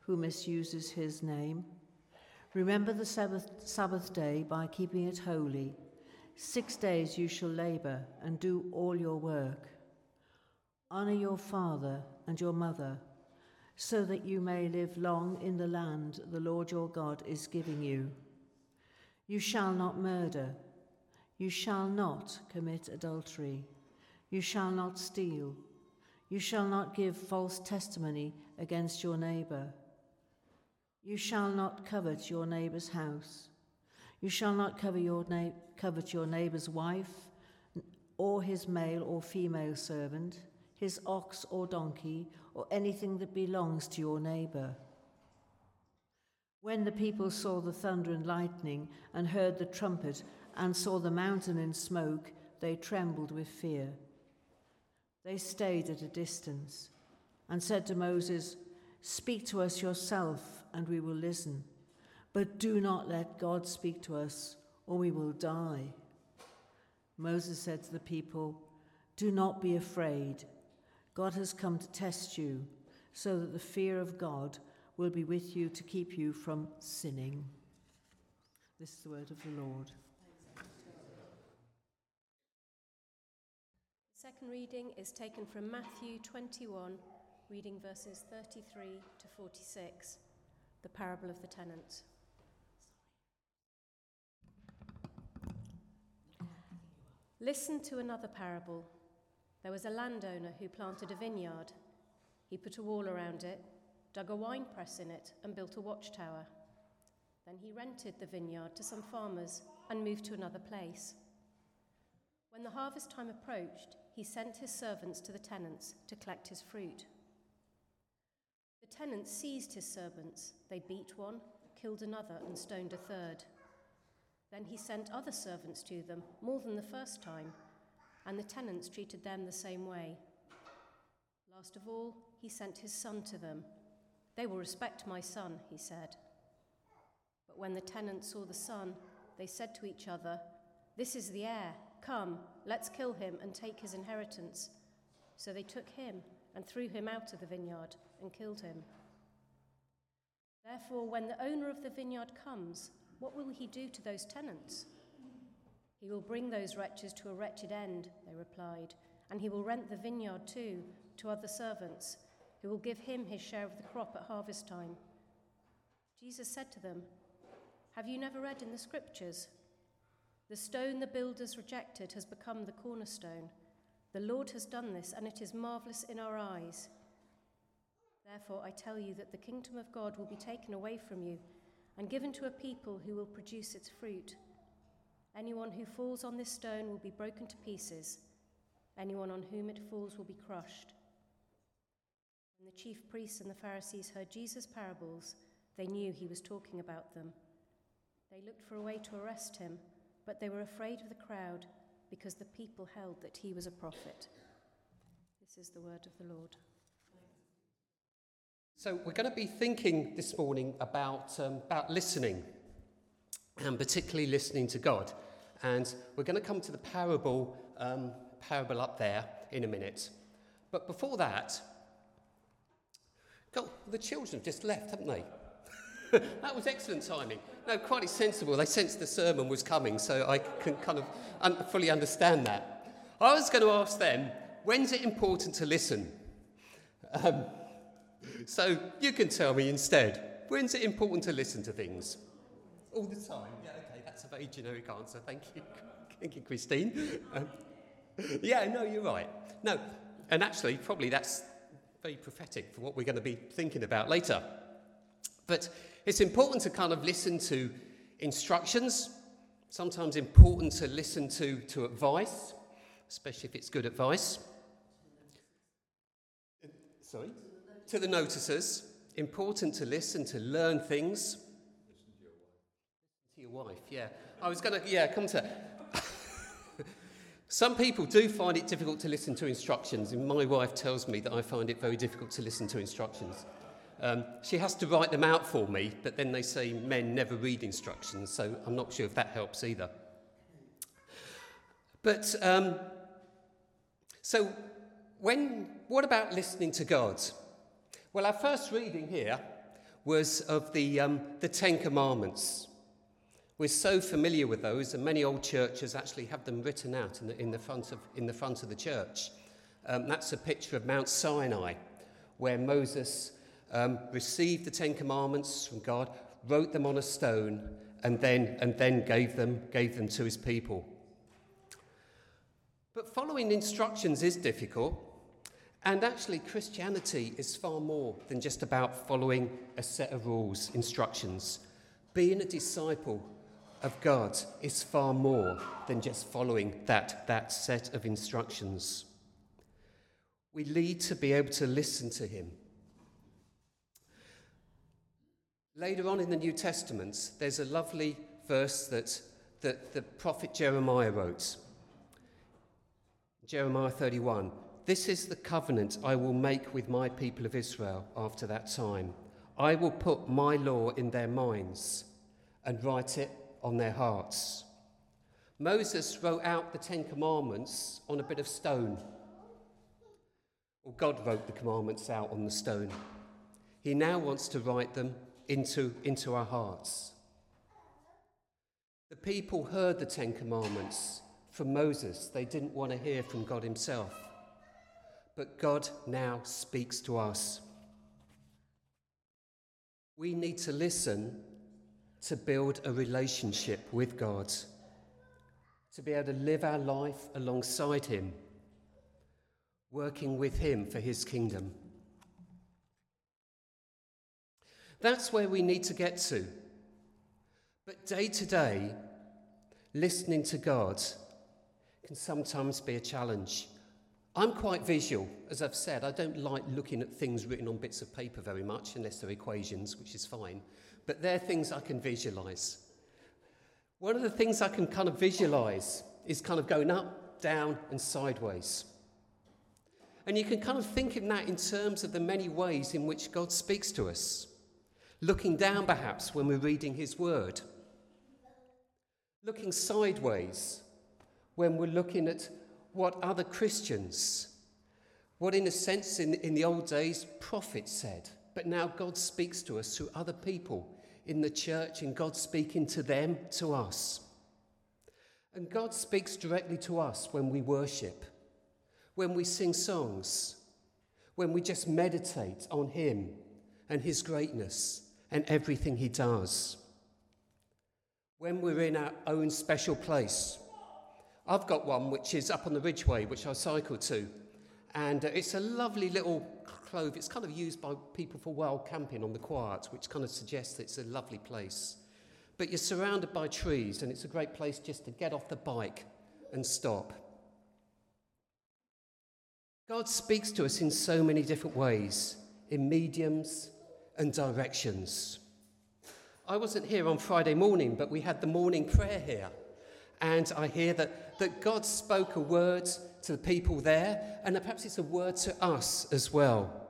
who misuses his name. Remember the Sabbath, Sabbath day by keeping it holy. Six days you shall labor and do all your work. Honor your father and your mother, so that you may live long in the land the Lord your God is giving you. You shall not murder. You shall not commit adultery. You shall not steal. You shall not give false testimony against your neighbor. You shall not covet your neighbor's house. You shall not covet your, na- covet your neighbor's wife, or his male or female servant, his ox or donkey, or anything that belongs to your neighbor. When the people saw the thunder and lightning, and heard the trumpet, and saw the mountain in smoke, they trembled with fear. They stayed at a distance and said to Moses, Speak to us yourself and we will listen. But do not let God speak to us, or we will die. Moses said to the people, Do not be afraid. God has come to test you, so that the fear of God will be with you to keep you from sinning. This is the word of the Lord. Second reading is taken from Matthew 21, reading verses 33 to 46 the parable of the tenants. Listen to another parable. There was a landowner who planted a vineyard. He put a wall around it, dug a wine press in it, and built a watchtower. Then he rented the vineyard to some farmers and moved to another place. When the harvest time approached, he sent his servants to the tenants to collect his fruit The tenants seized his servants. They beat one, killed another, and stoned a third. Then he sent other servants to them, more than the first time, and the tenants treated them the same way. Last of all, he sent his son to them. They will respect my son, he said. But when the tenants saw the son, they said to each other, This is the heir. Come, let's kill him and take his inheritance. So they took him and threw him out of the vineyard and killed him. Therefore, when the owner of the vineyard comes, what will he do to those tenants? He will bring those wretches to a wretched end, they replied, and he will rent the vineyard too to other servants, who will give him his share of the crop at harvest time. Jesus said to them, Have you never read in the scriptures? The stone the builders rejected has become the cornerstone. The Lord has done this, and it is marvelous in our eyes. Therefore, I tell you that the kingdom of God will be taken away from you and given to a people who will produce its fruit. Anyone who falls on this stone will be broken to pieces, anyone on whom it falls will be crushed. When the chief priests and the Pharisees heard Jesus' parables, they knew he was talking about them. They looked for a way to arrest him, but they were afraid of the crowd because the people held that he was a prophet. This is the word of the Lord. So, we're going to be thinking this morning about, um, about listening, and particularly listening to God. And we're going to come to the parable, um, parable up there in a minute. But before that, God, the children have just left, haven't they? that was excellent timing. No, quite sensible. They sensed the sermon was coming, so I can kind of un- fully understand that. I was going to ask them, when's it important to listen? Um, so you can tell me instead, when's it important to listen to things? All the time. Yeah, okay, that's a very generic answer. Thank you. Thank you, Christine. Um, yeah, no, you're right. No, and actually, probably that's very prophetic for what we're going to be thinking about later. But it's important to kind of listen to instructions, sometimes important to listen to, to advice, especially if it's good advice. Sorry? to the noticers, important to listen, to learn things. Listen to your wife. To your wife, yeah. I was going to, yeah, come to. Some people do find it difficult to listen to instructions, and my wife tells me that I find it very difficult to listen to instructions. Um, she has to write them out for me, but then they say men never read instructions, so I'm not sure if that helps either. But um, so, when, what about listening to God? Well, our first reading here was of the, um, the Ten Commandments. We're so familiar with those, and many old churches actually have them written out in the, in the, front, of, in the front of the church. Um, that's a picture of Mount Sinai, where Moses um, received the Ten Commandments from God, wrote them on a stone, and then, and then gave, them, gave them to his people. But following instructions is difficult, and actually, Christianity is far more than just about following a set of rules, instructions. Being a disciple of God is far more than just following that, that set of instructions. We need to be able to listen to Him. Later on in the New Testament, there's a lovely verse that, that the prophet Jeremiah wrote. Jeremiah 31 This is the covenant I will make with my people of Israel after that time. I will put my law in their minds and write it on their hearts. Moses wrote out the Ten Commandments on a bit of stone. Or God wrote the commandments out on the stone. He now wants to write them into, into our hearts. The people heard the Ten Commandments from Moses. They didn't want to hear from God Himself. But God now speaks to us. We need to listen to build a relationship with God, to be able to live our life alongside Him, working with Him for His kingdom. That's where we need to get to. But day to day, listening to God can sometimes be a challenge. I'm quite visual, as I've said. I don't like looking at things written on bits of paper very much, unless they're equations, which is fine but they're things I can visualize. One of the things I can kind of visualize is kind of going up, down, and sideways. And you can kind of think in that in terms of the many ways in which God speaks to us. Looking down, perhaps, when we're reading His Word. Looking sideways when we're looking at what other Christians, what in a sense in, in the old days prophets said but now God speaks to us through other people in the church, and God speaking to them, to us. And God speaks directly to us when we worship, when we sing songs, when we just meditate on Him and His greatness and everything He does. When we're in our own special place. I've got one which is up on the Ridgeway, which I cycle to, and uh, it's a lovely little clove. It's kind of used by people for wild camping on the quiet, which kind of suggests it's a lovely place. But you're surrounded by trees, and it's a great place just to get off the bike and stop. God speaks to us in so many different ways, in mediums and directions. I wasn't here on Friday morning, but we had the morning prayer here. And I hear that, that God spoke a word to the people there, and perhaps it's a word to us as well.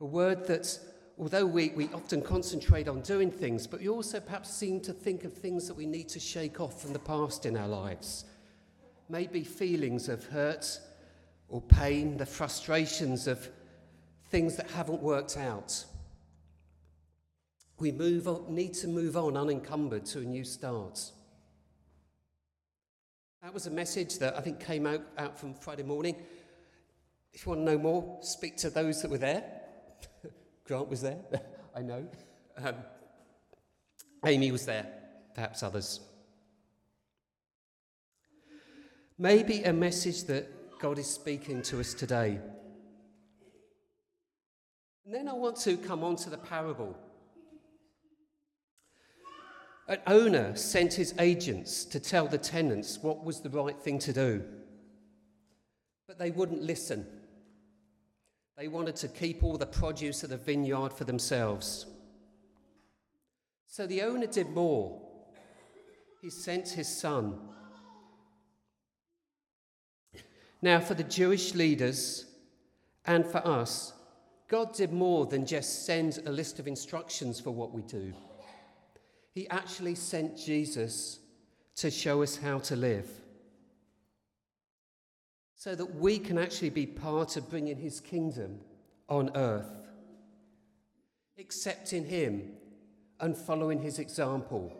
A word that, although we, we often concentrate on doing things, but we also perhaps seem to think of things that we need to shake off from the past in our lives. Maybe feelings of hurt or pain, the frustrations of things that haven't worked out. We move need to move on unencumbered to a new start. That was a message that I think came out, out from Friday morning. If you want to know more, speak to those that were there. Grant was there, I know. Um, Amy was there, perhaps others. Maybe a message that God is speaking to us today. And then I want to come on to the parable. An owner sent his agents to tell the tenants what was the right thing to do, but they wouldn't listen. They wanted to keep all the produce of the vineyard for themselves. So the owner did more. He sent his son. Now, for the Jewish leaders and for us, God did more than just send a list of instructions for what we do. He actually sent Jesus to show us how to live so that we can actually be part of bringing his kingdom on earth. accepting Him and following His example.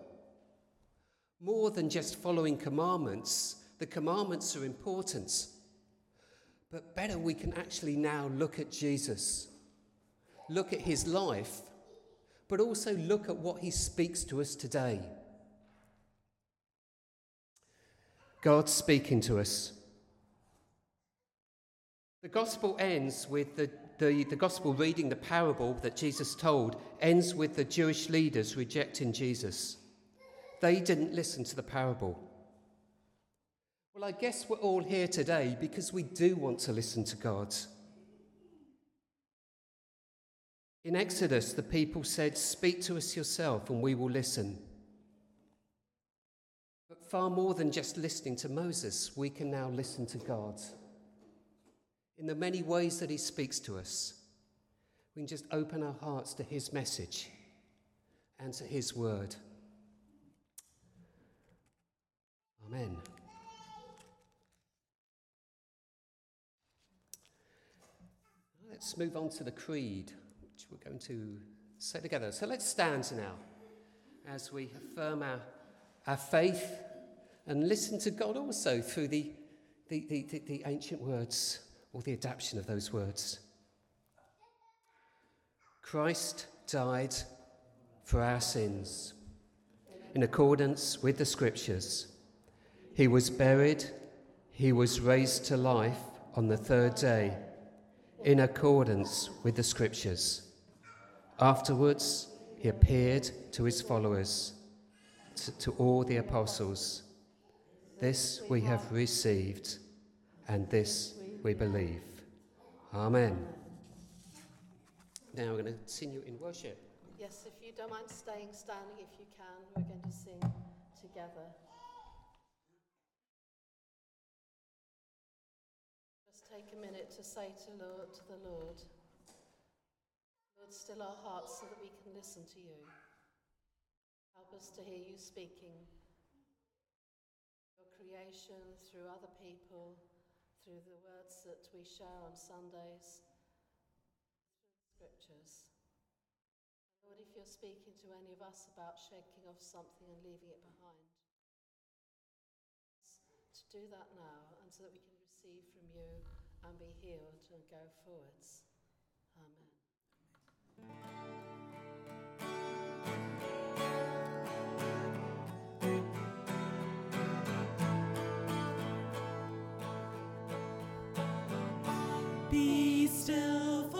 More than just following commandments, the commandments are important. But better, we can actually now look at Jesus, look at His life, but also look at what He speaks to us today. God speaking to us. The gospel ends with the, the, the gospel reading, the parable that Jesus told, ends with the Jewish leaders rejecting Jesus. They didn't listen to the parable. Well, I guess we're all here today because we do want to listen to God. In Exodus, the people said, Speak to us yourself and we will listen. But far more than just listening to Moses, we can now listen to God in the many ways that He speaks to us. We can just open our hearts to His message and to His word. Amen. Let's move on to the creed, we're going to say together. So let's stand now as we affirm our, our faith and listen to God also through the, the, the, the, the ancient words or the adaptation of those words. Christ died for our sins in accordance with the scriptures. He was buried, he was raised to life on the third day in accordance with the scriptures. Afterwards, he appeared to his followers, to, to all the apostles. This we have received, and this we believe. Amen. Now we're going to continue in worship. Yes, if you don't mind staying standing, if you can, we're going to sing together. Just take a minute to say to, Lord, to the Lord, Lord, still our hearts so that we can listen to you. Help us to hear you speaking. Your creation through other people, through the words that we share on Sundays, through the scriptures. Lord, if you're speaking to any of us about shaking off something and leaving it behind, to do that now and so that we can receive from you and be healed and go forwards. Be still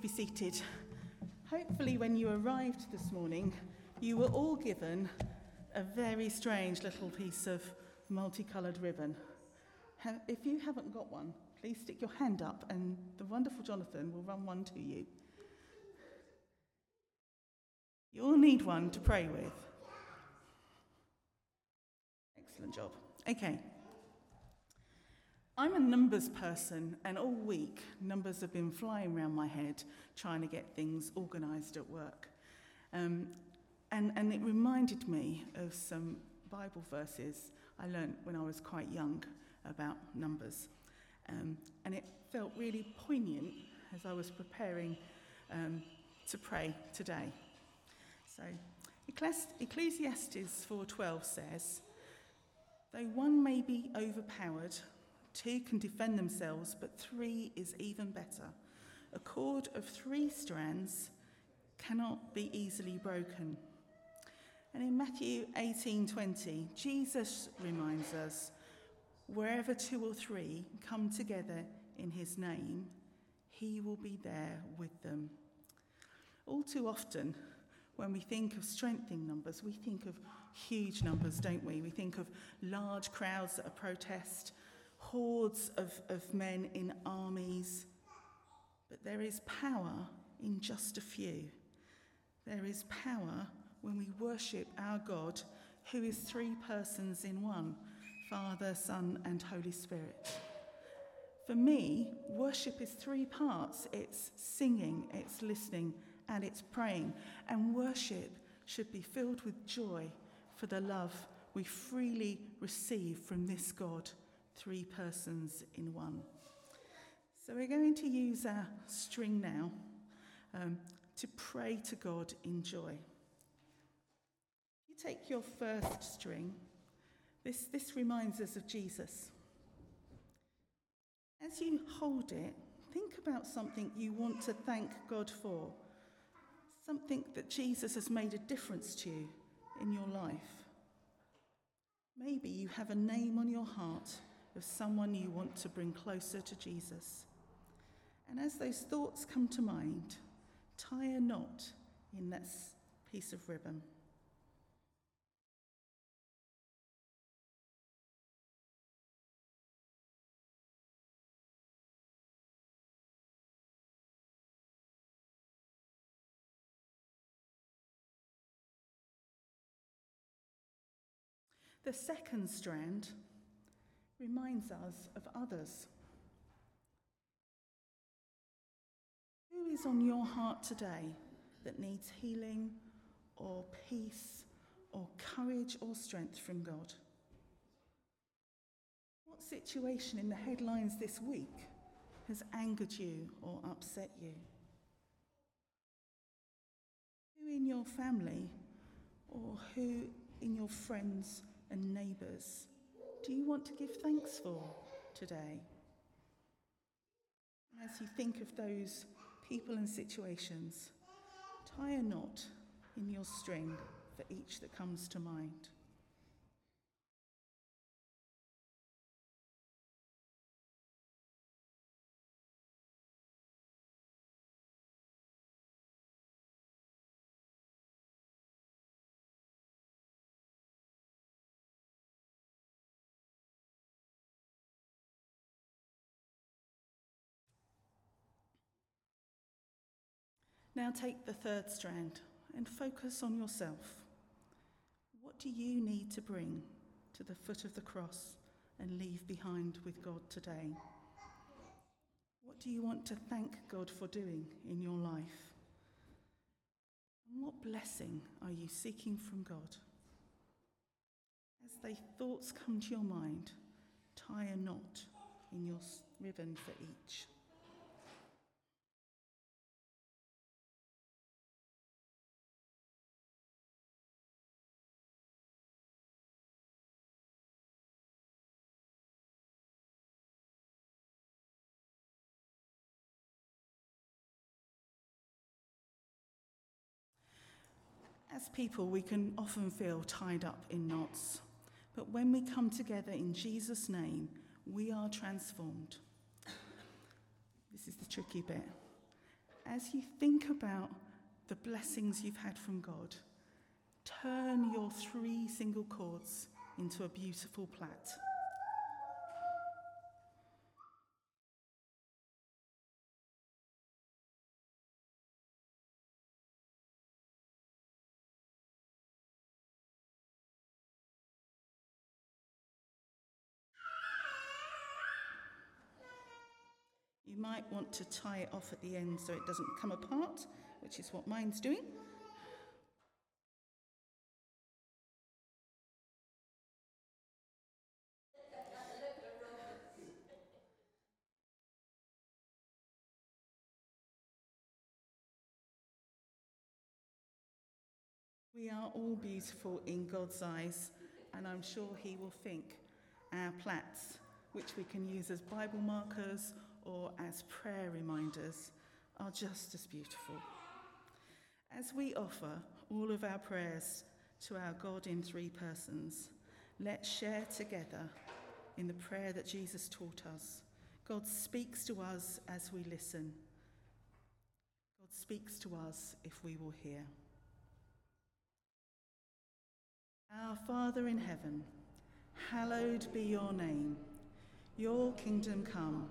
be seated. Hopefully, when you arrived this morning, you were all given a very strange little piece of multicoloured ribbon. If you haven't got one, please stick your hand up and the wonderful Jonathan will run one to you. You'll need one to pray with. Excellent job. Okay. I'm a numbers person, and all week numbers have been flying around my head trying to get things organised at work. Um, and, and it reminded me of some Bible verses I learnt when I was quite young about numbers. Um, and it felt really poignant as I was preparing um, to pray today. So, Ecclesiastes 4:12 says, "Though one may be overpowered, two can defend themselves, but three is even better. A cord of three strands cannot be easily broken." And in Matthew 18:20, Jesus reminds us, "Wherever two or three come together in his name, he will be there with them." All too often, when we think of strengthening numbers, we think of huge numbers, don't we? We think of large crowds at a protest, hordes of, of men in armies. But there is power in just a few. There is power when we worship our God, who is three persons in one Father, Son, and Holy Spirit. For me, worship is three parts it's singing, it's listening, and it's praying. And worship should be filled with joy for the love we freely receive from this God, three persons in one. So we're going to use our string now um, to pray to God in joy. You take your first string. This, this reminds us of Jesus. As you hold it, think about something you want to thank God for, something that Jesus has made a difference to you in your life. Maybe you have a name on your heart of someone you want to bring closer to Jesus. And as those thoughts come to mind, tie a knot in that piece of ribbon. The second strand reminds us of others. Who is on your heart today that needs healing or peace or courage or strength from God? What situation in the headlines this week has angered you or upset you? Who in your family or who in your friends and neighbours do you want to give thanks for today? As you think of those people and situations, tie a knot in your string for each that comes to mind. Now take the third strand and focus on yourself. What do you need to bring to the foot of the cross and leave behind with God today? What do you want to thank God for doing in your life? And what blessing are you seeking from God? As they thoughts come to your mind, tie a knot in your ribbon for each. As people, we can often feel tied up in knots. But when we come together in Jesus' name, we are transformed. This is the tricky bit. as you think about the blessings you've had from God, turn your three single cords into a beautiful plait. Might want to tie it off at the end so it doesn't come apart, which is what mine's doing. We are all beautiful in God's eyes, and I'm sure He will think our plaits, which we can use as Bible markers or as prayer reminders, are just as beautiful. As we offer all of our prayers to our God in three persons, let's share together in the prayer that Jesus taught us. God speaks to us as we listen. God speaks to us if we will hear. Our Father in heaven, hallowed be your name. Your kingdom come,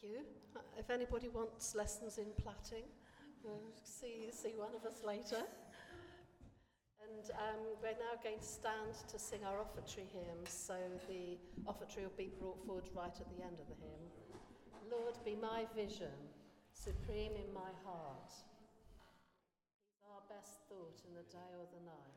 Thank you. Uh, If anybody wants lessons in plaiting, see, see one of us later. And um, we're now going to stand to sing our offertory hymn. so the offertory will be brought forward right at the end of the hymn. Lord, be my vision, supreme in my heart. Our best thought in the day or the night.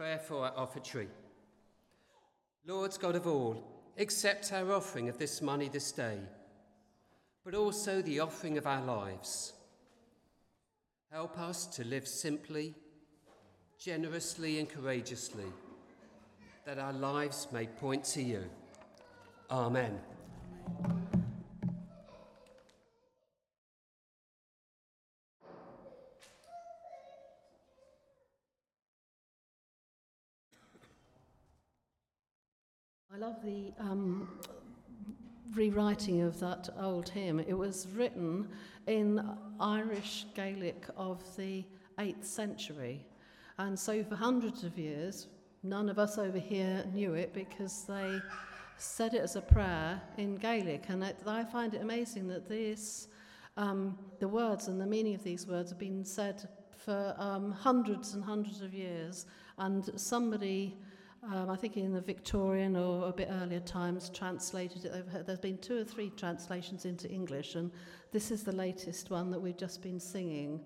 Prayer for our offertory. Lord God of all, accept our offering of this money this day, but also the offering of our lives. Help us to live simply, generously, and courageously, that our lives may point to you. Amen. I love the um, rewriting of that old hymn. It was written in Irish Gaelic of the 8th century. And so for hundreds of years, none of us over here knew it because they said it as a prayer in Gaelic. And it, I find it amazing that this, um, the words and the meaning of these words have been said for um, hundreds and hundreds of years. And somebody um, I think in the Victorian or a bit earlier times, translated it. There's been two or three translations into English, and this is the latest one that we've just been singing.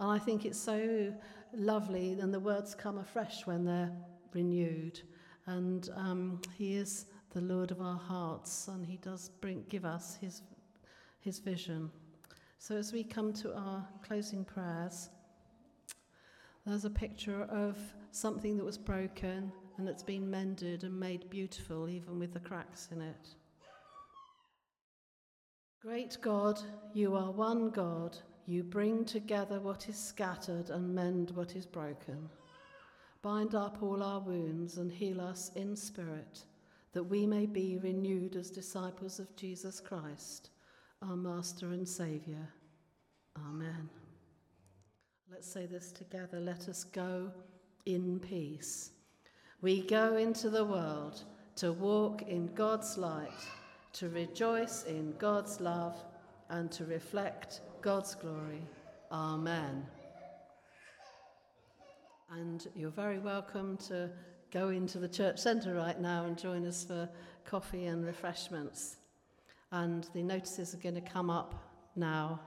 And I think it's so lovely, and the words come afresh when they're renewed. And um, He is the Lord of our hearts, and He does bring, give us His, his vision. So as we come to our closing prayers, there's a picture of something that was broken and it's been mended and made beautiful, even with the cracks in it. Great God, you are one God. You bring together what is scattered and mend what is broken. Bind up all our wounds and heal us in spirit, that we may be renewed as disciples of Jesus Christ, our Master and Saviour. Amen. Let's say this together. Let us go in peace. We go into the world to walk in God's light, to rejoice in God's love, and to reflect God's glory. Amen. And you're very welcome to go into the church centre right now and join us for coffee and refreshments. And the notices are going to come up now.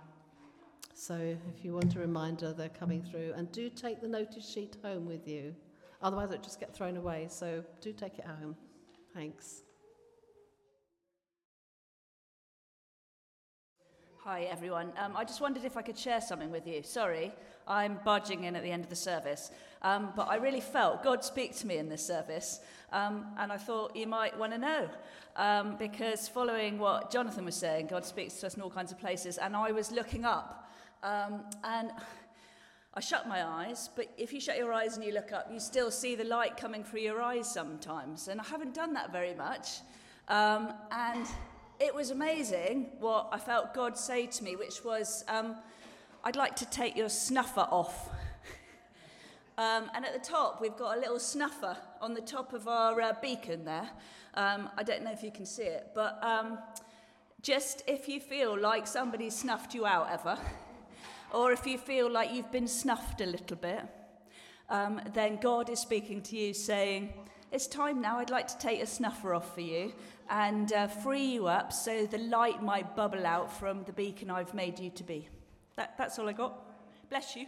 So if you want a reminder, they're coming through. And do take the notice sheet home with you. Otherwise, it just get thrown away. So do take it home. Thanks. Hi, everyone. Um, I just wondered if I could share something with you. Sorry, I'm barging in at the end of the service. Um, but I really felt God speak to me in this service. Um, and I thought you might want to know. Um, because following what Jonathan was saying, God speaks to us in all kinds of places. And I was looking up. Um, and I shut my eyes, but if you shut your eyes and you look up, you still see the light coming through your eyes sometimes. And I haven't done that very much. Um, and it was amazing what I felt God say to me, which was, um, I'd like to take your snuffer off. um, and at the top, we've got a little snuffer on the top of our uh, beacon there. Um, I don't know if you can see it, but um, just if you feel like somebody snuffed you out ever or if you feel like you've been snuffed a little bit, um, then God is speaking to you saying, It's time now, I'd like to take a snuffer off for you and uh, free you up so the light might bubble out from the beacon I've made you to be. That, that's all I got. Bless you.